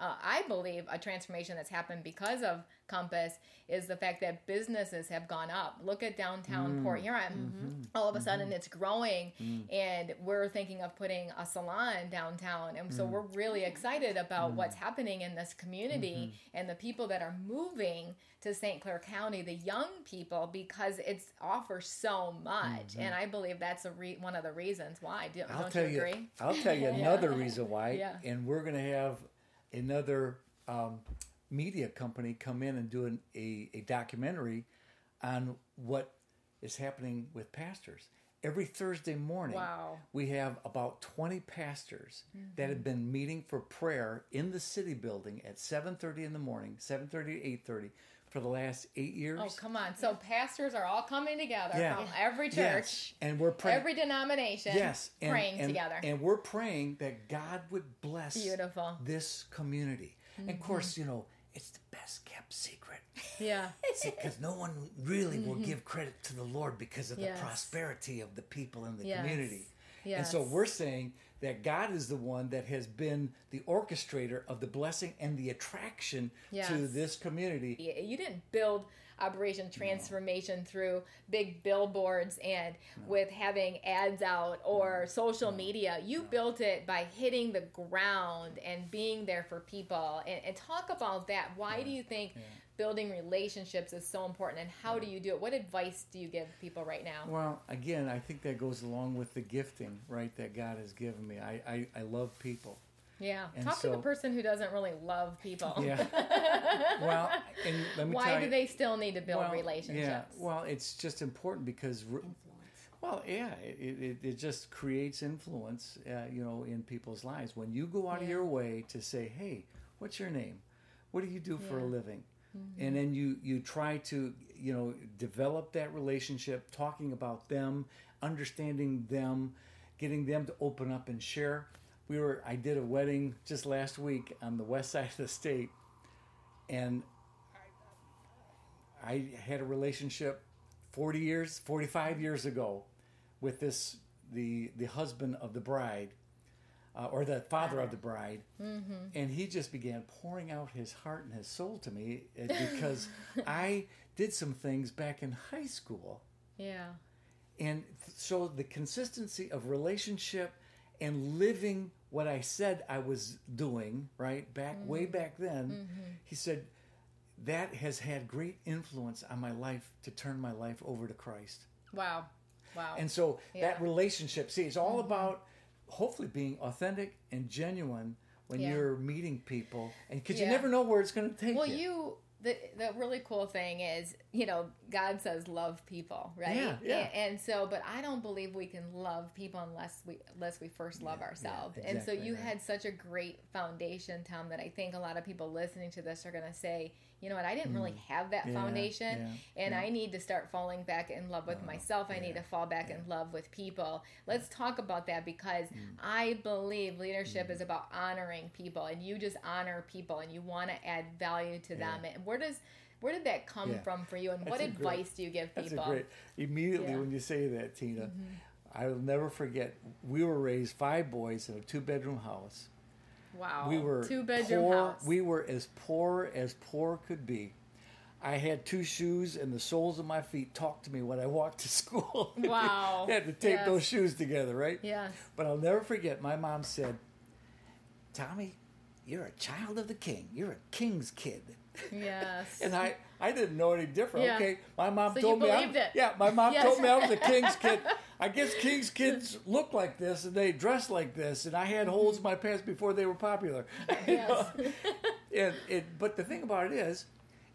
A: uh, I believe a transformation that's happened because of Compass is the fact that businesses have gone up. Look at downtown mm. Port Huron. Mm-hmm. Mm-hmm. All of a mm-hmm. sudden, it's growing, mm. and we're thinking of putting a salon downtown. And so mm. we're really excited about what's happening in this community and the people that are moving to St. Clair County, the young people, because it's offers so much. And I believe that's a re- one of the reasons why. Do,
B: I'll
A: don't
B: tell
A: you
B: you.
A: agree?
B: I'll tell you another reason why.
A: Yeah.
B: And we're going to have another um, media company come in and do an, a, a documentary on what is happening with pastors. Every Thursday morning,
A: Wow.
B: we have about 20 pastors that have been meeting for prayer in the city building at 7.30 in the morning, 7.30 to 8.30 for the last eight years.
A: Oh, come on. So pastors are all coming together
B: Yeah.
A: from every church,
B: Yes. And we're praying.
A: every denomination,
B: Yes, and,
A: praying
B: and-
A: together.
B: and we're praying that God would bless
A: Beautiful. Mm-hmm.
B: this community. And of course, you know, it's the best kept secret
A: yeah.
B: because no one really will give credit to the Lord because of
A: Mm-hmm. Yes.
B: the prosperity of the people in the
A: Yes.
B: community. And so we're saying that God is the one that has been the orchestrator of the blessing and the attraction to this community.
A: You didn't build Operation Transformation through big billboards and with having ads out or social media. You built it by hitting the ground and being there for people. And, and talk about that. Why do you think building relationships is so important and how do you do it? What advice do you give people right now?
B: Well, again, I think that goes along with the gifting, right, that God has given me. I, I, I love people.
A: Yeah.
B: And
A: Talk to the person who doesn't really love people.
B: Yeah. well, and let me
A: Why
B: tell
A: do
B: you,
A: they still need to build
B: well,
A: relationships?
B: Yeah. Well, it's just important because, re-
C: Influence.
B: well, yeah, it, it, it just creates influence, uh, you know, in people's lives. When you go out of your way to say, hey, what's your name? What do you do for a
A: Yeah. Mm-hmm.
B: living? And then you, you try to, you know, develop that relationship, talking about them, understanding them, getting them to open up and share. We were, I did a wedding just last week on the west side of the state, and I had a relationship 40 years, 45 years ago with this the the husband of the bride uh, or the father of the bride. And he just began pouring out his heart and his soul to me uh, because I did some things back in high school.
A: Yeah.
B: and so the consistency of relationship and living what I said I was doing, right? Back mm-hmm. way back then, mm-hmm. he said that has had great influence on my life to turn my life over to Christ.
A: Wow. Wow.
B: And so
A: Yeah.
B: that relationship, see, it's all mm-hmm. about hopefully being authentic and genuine when
A: Yeah.
B: you're meeting people, and because
A: Yeah.
B: you never know where it's going to take
A: well,
B: you.
A: you the the really cool thing is, you know, God says love people, right?
B: Yeah, yeah.
A: And, and so, but I don't believe we can love people unless we unless we first love
B: Yeah,
A: ourselves.
B: yeah,
A: and so you
B: right.
A: had such a great foundation, Tom, that I think a lot of people listening to this are going to say, you know what, I didn't really have that
B: Mm. Yeah,
A: foundation,
B: yeah,
A: and
B: yeah.
A: I need to start falling back in love with
B: Oh,
A: myself. I need to fall back in love with people. Let's talk about that because
B: Mm.
A: I believe leadership is about honoring people, and you just honor people, and you want to add value to them. And where does where did that come from for you, and what
B: That's great-
A: advice do you give
B: That's
A: people?
B: a great. Immediately.
A: Mm-hmm.
B: when you say that, Tina, I will never forget. We were raised five boys in a two bedroom house.
A: Wow,
B: we were
A: two bedroom
B: poor.
A: house.
B: We were as poor as poor could be. I had two shoes, and the soles of my feet talked to me when I walked to school.
A: Wow.
B: Had to tape
A: Yes.
B: those shoes together, right?
A: yes,
B: But I'll never forget. My mom said, "Tommy, you're a child of the king. You're a king's kid."
A: yes,
B: And I, I didn't know any different.
A: Yeah.
B: Okay, my mom
A: So
B: told me.
A: It.
B: Yeah, my mom
A: Yes.
B: told me I was a king's kid. I guess king's kids look like this and they dress like this, and I had holes in my pants before they were popular.
A: Yes.
B: and it, but the thing about it is,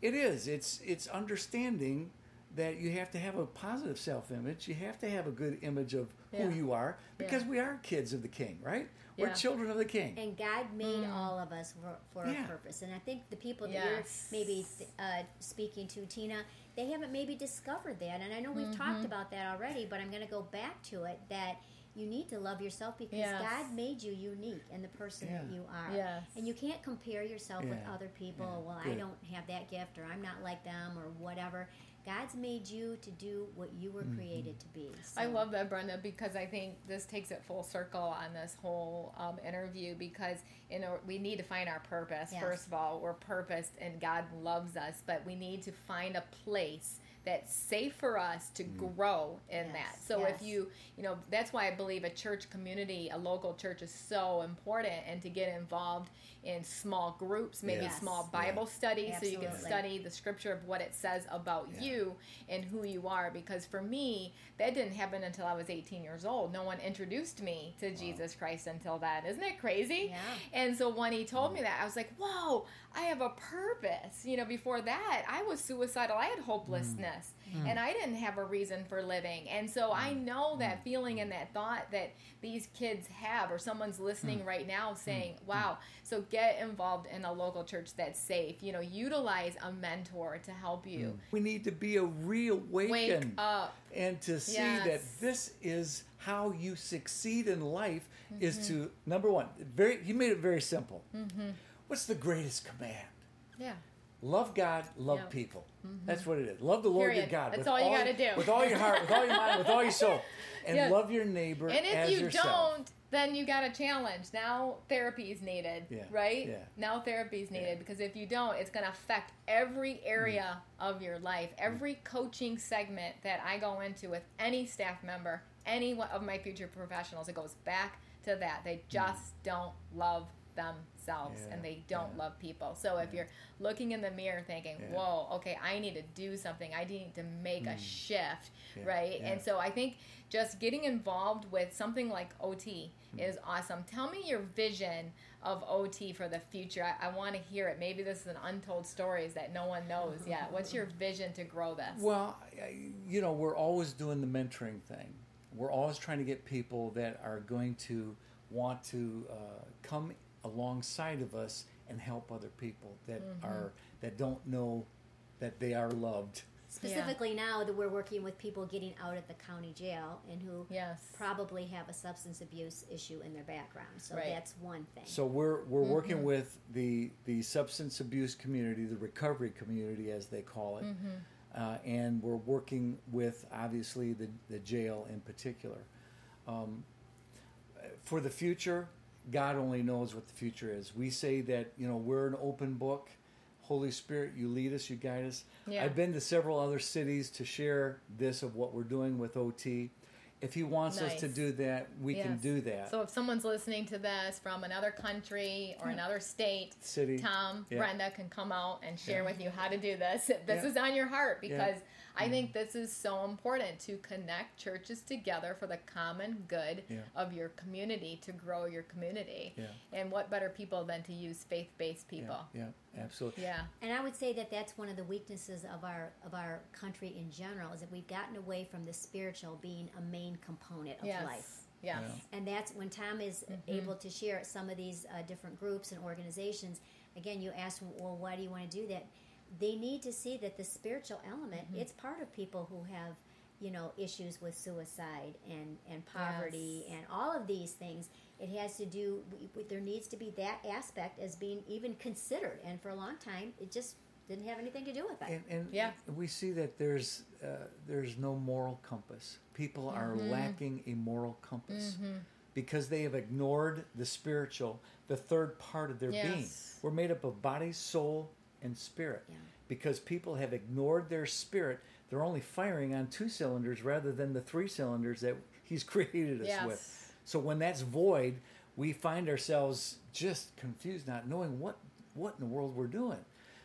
B: it is. It's it's understanding that you have to have a positive self-image. You have to have a good image of
A: Yeah.
B: who you are because
A: Yeah.
B: we are kids of the king, right? We're children of the king.
C: And God made all of us for, for
B: Yeah.
C: a purpose. And I think the people that
A: Yes.
C: you're maybe uh, speaking to, Tina, they haven't maybe discovered that. And I know we've talked about that already, but I'm going to go back to it that you need to love yourself because
A: Yes.
C: God made you unique in the person that you are.
A: Yes.
C: And you can't compare yourself with other people.
B: Yeah.
C: Well, I don't have that gift or I'm not like them or whatever. God's made you to do what you were
B: Mm-hmm.
C: created to be.
A: I love that, Brenda, because I think this takes it full circle on this whole um, interview. Because you know we need to find our purpose.
C: Yes.
A: First of all, we're purposed, and God loves us, but we need to find a place that's safe for us to mm. grow in
C: Yes,
A: that. So
C: yes.
A: if you, you know, that's why I believe a church community, a local church, is so important, and to get involved in small groups, maybe
B: Yes.
A: small Bible studies, so you can study the scripture of what it says about
B: Yeah.
A: you and who you are because for me that didn't happen until i was 18 years old no one introduced me to jesus christ until then isn't it crazy
C: Yeah.
A: And so when he told me mm-hmm. that i was like whoa i have a purpose. You know before that i was suicidal. I had hopelessness mm. and i didn't have a reason for living. And so i mm. know that mm. feeling and that thought that these kids have or someone's listening right now saying wow so get involved in a local church that's safe. You know utilize a mentor to help you.
B: We need to be a reawakened
A: wake up.
B: and to see
A: Yes.
B: that this is how you succeed in life is
A: Mm-hmm.
B: to number one very he made it very simple. What's the greatest command?
A: Yeah.
B: Love god love
A: Yep.
B: people. That's what it is. Love the lord your god
A: That's
B: with
A: all you gotta do.
B: with all your heart with all your mind with all your soul. And love your neighbor
A: and if you
B: yourself.
A: don't then you got a challenge. Now therapy is needed
B: Yeah.
A: right?
B: Yeah.
A: now therapy is needed
B: Yeah.
A: because if you don't it's going to affect every area of your life every coaching segment that i go into with any staff member any one of my future professionals it goes back to that they just don't love themselves
B: Yeah.
A: and they don't
B: Yeah.
A: love people so if you're looking in the mirror thinking
B: Yeah.
A: whoa okay i need to do something i need to make a shift
B: Yeah.
A: right
B: Yeah.
A: and so I think just getting involved with something like OT
B: Hmm.
A: is awesome. Tell me your vision of OT for the future. I, I want to hear it. Maybe this is an untold stories that no one knows yet. What's your vision to grow this?
B: Well, you know, we're always doing the mentoring thing. We're always trying to get people that are going to want to uh, come alongside of us and help other people that
A: Mm-hmm.
B: are that don't know that they are loved.
C: Specifically now that we're working with people getting out at the county jail and who
A: yes.
C: probably have a substance abuse issue in their background. So
A: Right.
C: that's one thing.
B: So we're we're
A: Mm-hmm.
B: working with the the substance abuse community, the recovery community, as they call it,
A: Mm-hmm.
B: Uh, and we're working with obviously the the jail in particular. Um, for the future, God only knows what the future is. We say that you know we're an open book. Holy Spirit, you lead us, you guide us.
A: Yeah.
B: I've been to several other cities to share this of what we're doing with OT, if He wants us to do that, we can do that.
A: So if someone's listening to this from another country or another state,
B: City.
A: Tom,
B: Yeah.
A: Brenda can come out and share
B: Yeah.
A: with you how to do this. This is on your heart, because I think this is so important to connect churches together for the common good
B: Yeah.
A: of your community to grow your community.
B: Yeah.
A: And what better people than to use faith-based people?
B: Yeah, yeah, absolutely.
A: Yeah.
C: And I would say that that's one of the weaknesses of our of our country in general is that we've gotten away from the spiritual being a main component of
A: Yes.
C: life.
A: Yes.
B: Yeah.
C: And that's when Tom is able to share some of these uh, different groups and organizations. Again, you ask, well, why do you want to do that? They need to see that the spiritual element, it's part of people who have, you know, issues with suicide and, and poverty
A: Yes.
C: and all of these things. It has to do, with, there needs to be that aspect as being even considered. And for a long time, it just didn't have anything to do with it.
B: And, and
A: Yeah.
B: we see that there's uh, there's no moral compass. People are
A: Mm-hmm.
B: lacking a moral compass because they have ignored the spiritual, the third part of their being. We're made up of body, soul, and spirit.
C: Yeah.
B: Because people have ignored their spirit, they're only firing on two cylinders rather than the three cylinders that He's created us
A: Yes.
B: with. So when that's void, we find ourselves just confused, not knowing what what in the world we're doing.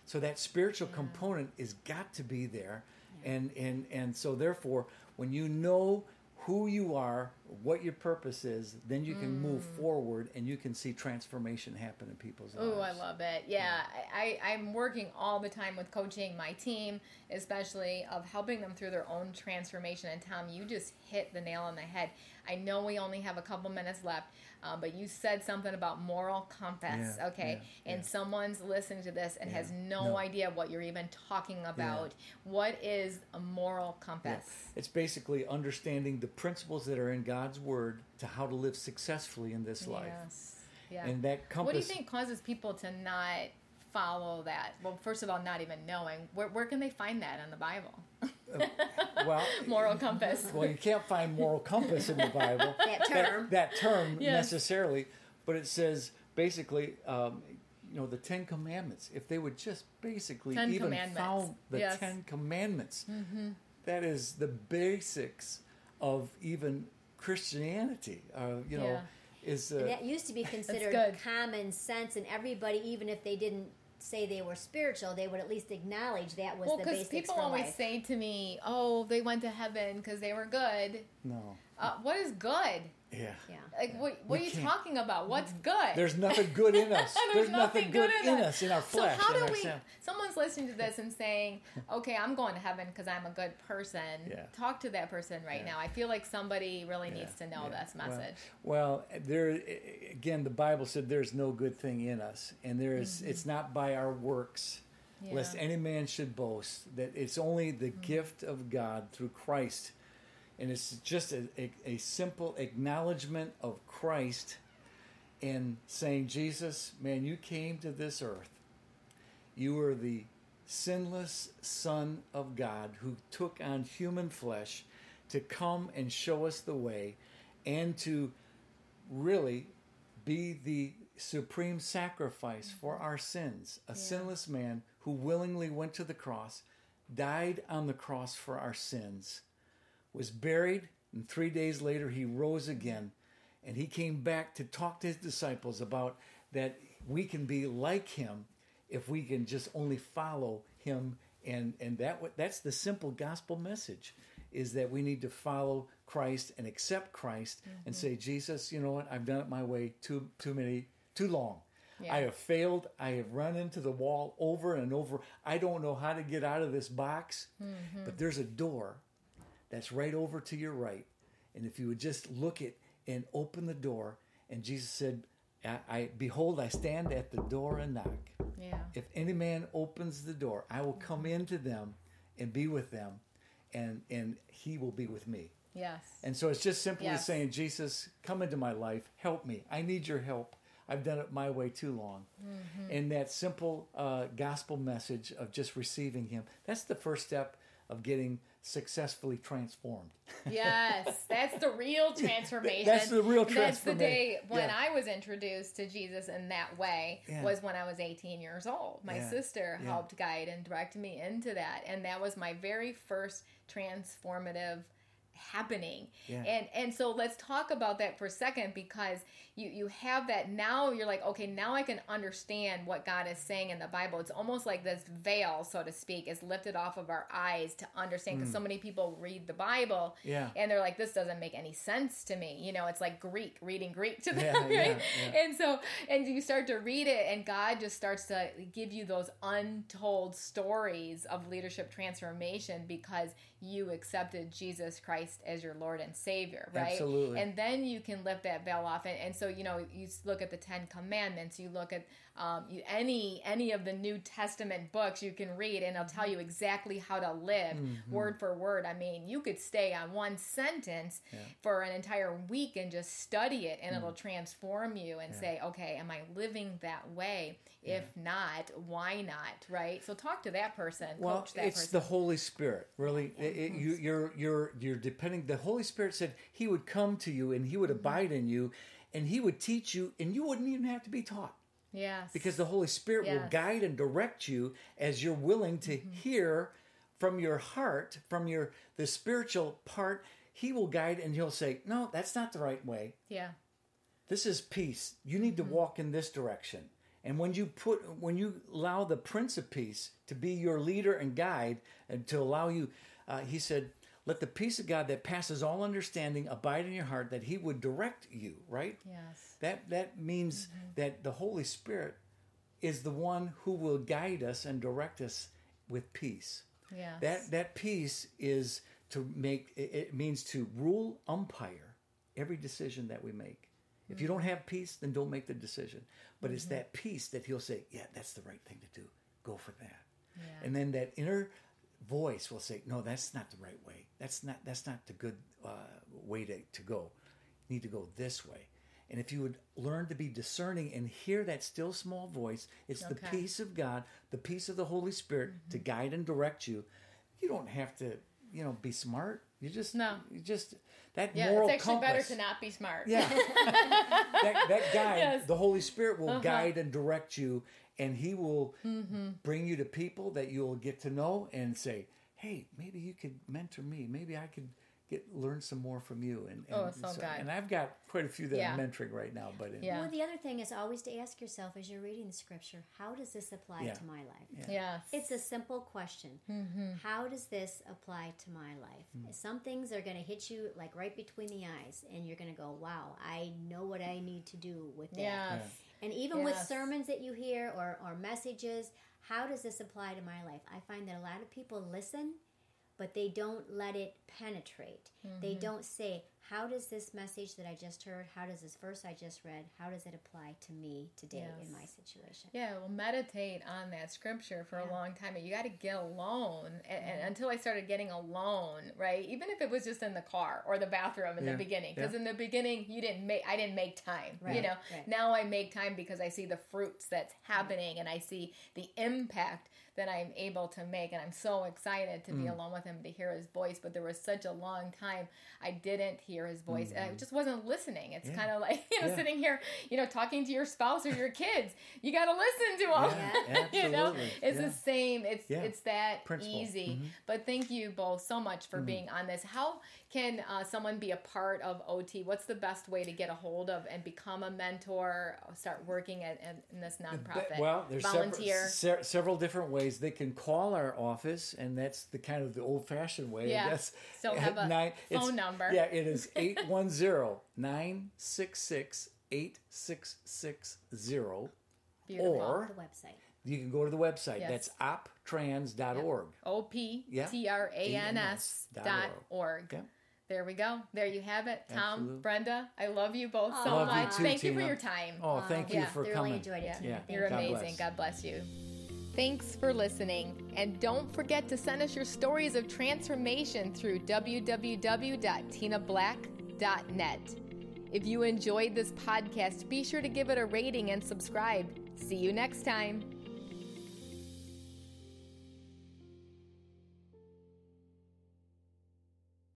B: So that spiritual component is got to be there, and and and so therefore, when you know who you are, what your purpose is, then you can move forward and you can see transformation happen in people's lives.
A: Oh, I love it. Yeah, I, I, I'm working all the time with coaching my team, especially of helping them through their own transformation. And Tom, you just hit the nail on the head. I know we only have a couple minutes left, um, but you said something about moral compass,
B: Yeah,
A: okay?
B: yeah,
A: and
B: yeah.
A: someone's listening to this and
B: Yeah,
A: has no,
B: no.
A: idea what you're even talking about. What is a moral
B: Yeah.
A: compass?
B: It's basically understanding the principles that are in God's word to how to live successfully in this life.
A: Yes. Yeah.
B: And that compass
A: What do you think causes people to not follow that? Well, first of all, not even knowing. Where, where can they find that in the Bible?
B: well
A: Moral compass.
B: well you can't find moral compass in the Bible.
C: That term.
B: that term
A: Yes.
B: necessarily, but it says basically, um, you know, the Ten Commandments. If they would just basically
A: Ten
B: even
A: Commandments.
B: follow the
A: Yes.
B: Ten Commandments, that is the basics of even Christianity. Uh, you know,
A: Yeah.
B: is
C: And
B: uh,
C: that used to be considered common sense, and everybody, even if they didn't say they were spiritual, they would at least acknowledge that was
A: Well,
C: the
A: because
C: basics
A: people
C: for
A: always
C: life.
A: say to me, "Oh, they went to heaven because they were good."
B: no,
A: Uh, what is good?
B: Yeah.
C: yeah.
A: Like, what, what
B: We
A: are you
B: can't-
A: talking about? What's good?
B: There's nothing good in us.
A: There's nothing good in us.
B: us in our flesh.
A: so how do we?
B: self.
A: Someone's listening to this and saying, "Okay, I'm going to heaven because I'm a good person."
B: Yeah.
A: Talk to that person right
B: Yeah.
A: now. I feel like somebody really
B: Yeah,
A: needs to know
B: yeah.
A: this message.
B: Well, there again, the Bible said there's no good thing in us, and there is- it's not by our works, lest
A: Mm-hmm.
B: Any man should boast. That it's only the
A: Mm-hmm.
B: gift of God through Christ, and it's just a, a, a simple acknowledgement of Christ, and saying, Jesus, man, you came to this earth. You were the sinless Son of God who took on human flesh to come and show us the way and to really be the supreme sacrifice for our sins. A sinless man who willingly went to the cross, died on the cross for our sins, was buried, and three days later he rose again. And he came back to talk to his disciples about that we can be like him if we can just only follow him and and that that's the simple gospel message is that we need to follow Christ and accept Christ and mm-hmm. say Jesus you know what? I've done it my way too too many too long.
A: Yeah.
B: I have failed. I have run into the wall over and over. I don't know how to get out of this box mm-hmm. but there's a door that's right over to your right. And if you would just look it and open the door, and Jesus said, I, I behold, I stand at the door and knock.
A: Yeah.
B: If any man opens the door, I will come into them and be with them, and and he will be with me.
A: Yes.
B: And so it's just simply
A: Yes.
B: saying, Jesus, come into my life, help me. I need your help. I've done it my way too long.
A: Mm-hmm.
B: And that simple uh, gospel message of just receiving Him, that's the first step of getting successfully transformed.
A: Yes, that's the real transformation.
B: That's the real transformation.
A: That's the day when
B: Yeah.
A: I was introduced to Jesus in that way
B: Yeah.
A: was when I was 18 years old. My
B: Yeah.
A: sister helped guide and direct me into that, and that was my very first transformative happening
B: Yeah.
A: and and so let's talk about that for a second because you you have that now you're like okay now i can understand what god is saying in the bible it's almost like this veil so to speak is lifted off of our eyes to understand because so many people read the bible
B: Mm. Yeah.
A: and they're like this doesn't make any sense to me you know it's like greek reading greek to them
B: Yeah,
A: right and so and you start to read it and god just starts to give you those untold stories of leadership transformation because you accepted jesus christ as your lord and savior right
B: Absolutely.
A: and then you can lift that veil off and, and so you know you look at the ten commandments you look at um, you, any any of the new testament books you can read and it'll tell you exactly how to live
B: Mm-hmm.
A: word for word. I mean you could stay on one sentence for an entire week and just study it and it'll transform you and say okay am i living that way? If not why not? Right? So talk to that person
B: Well,
A: coach that
B: it's
A: person.
B: the Holy Spirit, really. It- it- you, you're you're you're depending. The Holy Spirit said He would come to you and He would
A: Mm-hmm.
B: abide in you, and He would teach you, and you wouldn't even have to be taught
A: yes
B: because the Holy Spirit will
A: Yes. Mm-hmm.
B: guide and direct you as you're willing to hear from your heart, from your the spiritual part. He will guide, and He'll say, "No, that's not the right way.
A: yeah
B: This is peace. You need
A: Mm-hmm.
B: to walk in this direction." And when you put when you allow the Prince of Peace to be your leader and guide, and to allow you, uh, he said, "Let the peace of God that passes all understanding abide in your heart, that He would direct you." Right.
A: yes
B: That that means
A: Mm-hmm.
B: that the Holy Spirit is the one who will guide us and direct us with peace.
A: yes
B: That that peace is to make it means to rule umpire every decision that we make. If you don't have peace, then don't make the decision. But it's that peace that he'll say, "Yeah, that's the right thing to do. Go for that."
A: Yeah.
B: And then that inner voice will say, "No, that's not the right way. That's not that's not the good uh, way to, to go. You need to go this way." And if you would learn to be discerning and hear that still small voice, it's the
A: Okay. Mm-hmm.
B: peace of God, the peace of the Holy Spirit to guide and direct you. You don't have to, you know, be smart. You just
A: No.
B: You just that
A: yeah
B: moral
A: it's actually better to not be smart
B: Yeah. that, that guide,
A: Yes. Uh-huh.
B: the Holy Spirit will guide and direct you, and He will
A: Mm-hmm.
B: bring you to people that you'll get to know and say, "Hey, maybe you could mentor me. Maybe I could get learn some more from you." And, oh, and
A: Oh, so good.
B: And I've got quite a few that
A: Yeah.
B: I'm mentoring right now. But in,
A: Yeah.
C: Well, the other thing is always to ask yourself as you're reading the scripture, how does this apply
B: Yeah.
C: to my life?
A: yes
C: It's a simple question. Mm-hmm. How does this apply to my life? Hmm. Some things are going to hit you like right between the eyes, and you're going to go, "Wow, I know what I need to do with that."
A: yes
C: And even with sermons that you hear or, or messages, how does this apply to my life? I find that a lot of people listen, but they don't let it penetrate. They
A: Mm-hmm.
C: don't say, how does this message that I just heard, how does this verse I just read, how does it apply to me today in my situation?
A: Yeah, well, meditate on that scripture for a long time. You got to get alone, and, and
B: Mm-hmm.
A: until I started getting alone, right? Even if it was just in the car or the bathroom in
B: Yeah,
A: the beginning, because
B: yeah.
A: in the beginning you didn't make, I didn't make time. You know,
C: right.
A: now I make time because I see the fruits that's happening, and I see the impact that I'm able to make, and I'm so excited to be
B: Mm.
A: alone with him to hear his voice. But there was such a long time I didn't hear his voice, and I just wasn't listening. It's
B: Mm-hmm. Yeah.
A: kind of like you know
B: Yeah.
A: sitting here, you know, talking to your spouse or your kids. You got to listen to them.
B: Yeah,
A: you know, it's the same. It's it's that
B: Principle.
A: easy.
B: Mhm.
A: But thank you both so much for being on this. How can uh, someone be a part of OT? What's the best way to get a hold of and become a mentor? Start working at, at in this nonprofit.
B: Well, there's
A: volunteer.
B: Several, se- several different ways they can call our office, and that's the kind of the old-fashioned way.
A: Yeah.
B: I guess.
A: So have a
B: Nine- it's-
A: phone number.
B: Yeah, it is 810-966-8660.
A: Beautiful.
B: or-
C: The website.
B: You can go to the website.
A: Yes.
B: That's optrans.org.
A: O P T R A N S
B: dot
A: dot org.
B: Yep.
A: There we go. There you have it. Tom,
B: Absolutely.
A: Brenda, I love you both so
C: Love you
A: much.
B: too,
A: Thank you for your time.
B: Oh, thank you
A: yeah,
B: for
C: thoroughly
B: coming.
C: Really enjoyed it,
A: Yeah,
B: Yeah.
A: You're
B: God
A: amazing.
B: bless.
A: God bless you. Thanks for listening. And don't forget to send us your stories of transformation through www.tinablack.net. If you enjoyed this podcast, be sure to give it a rating and subscribe. See you next time.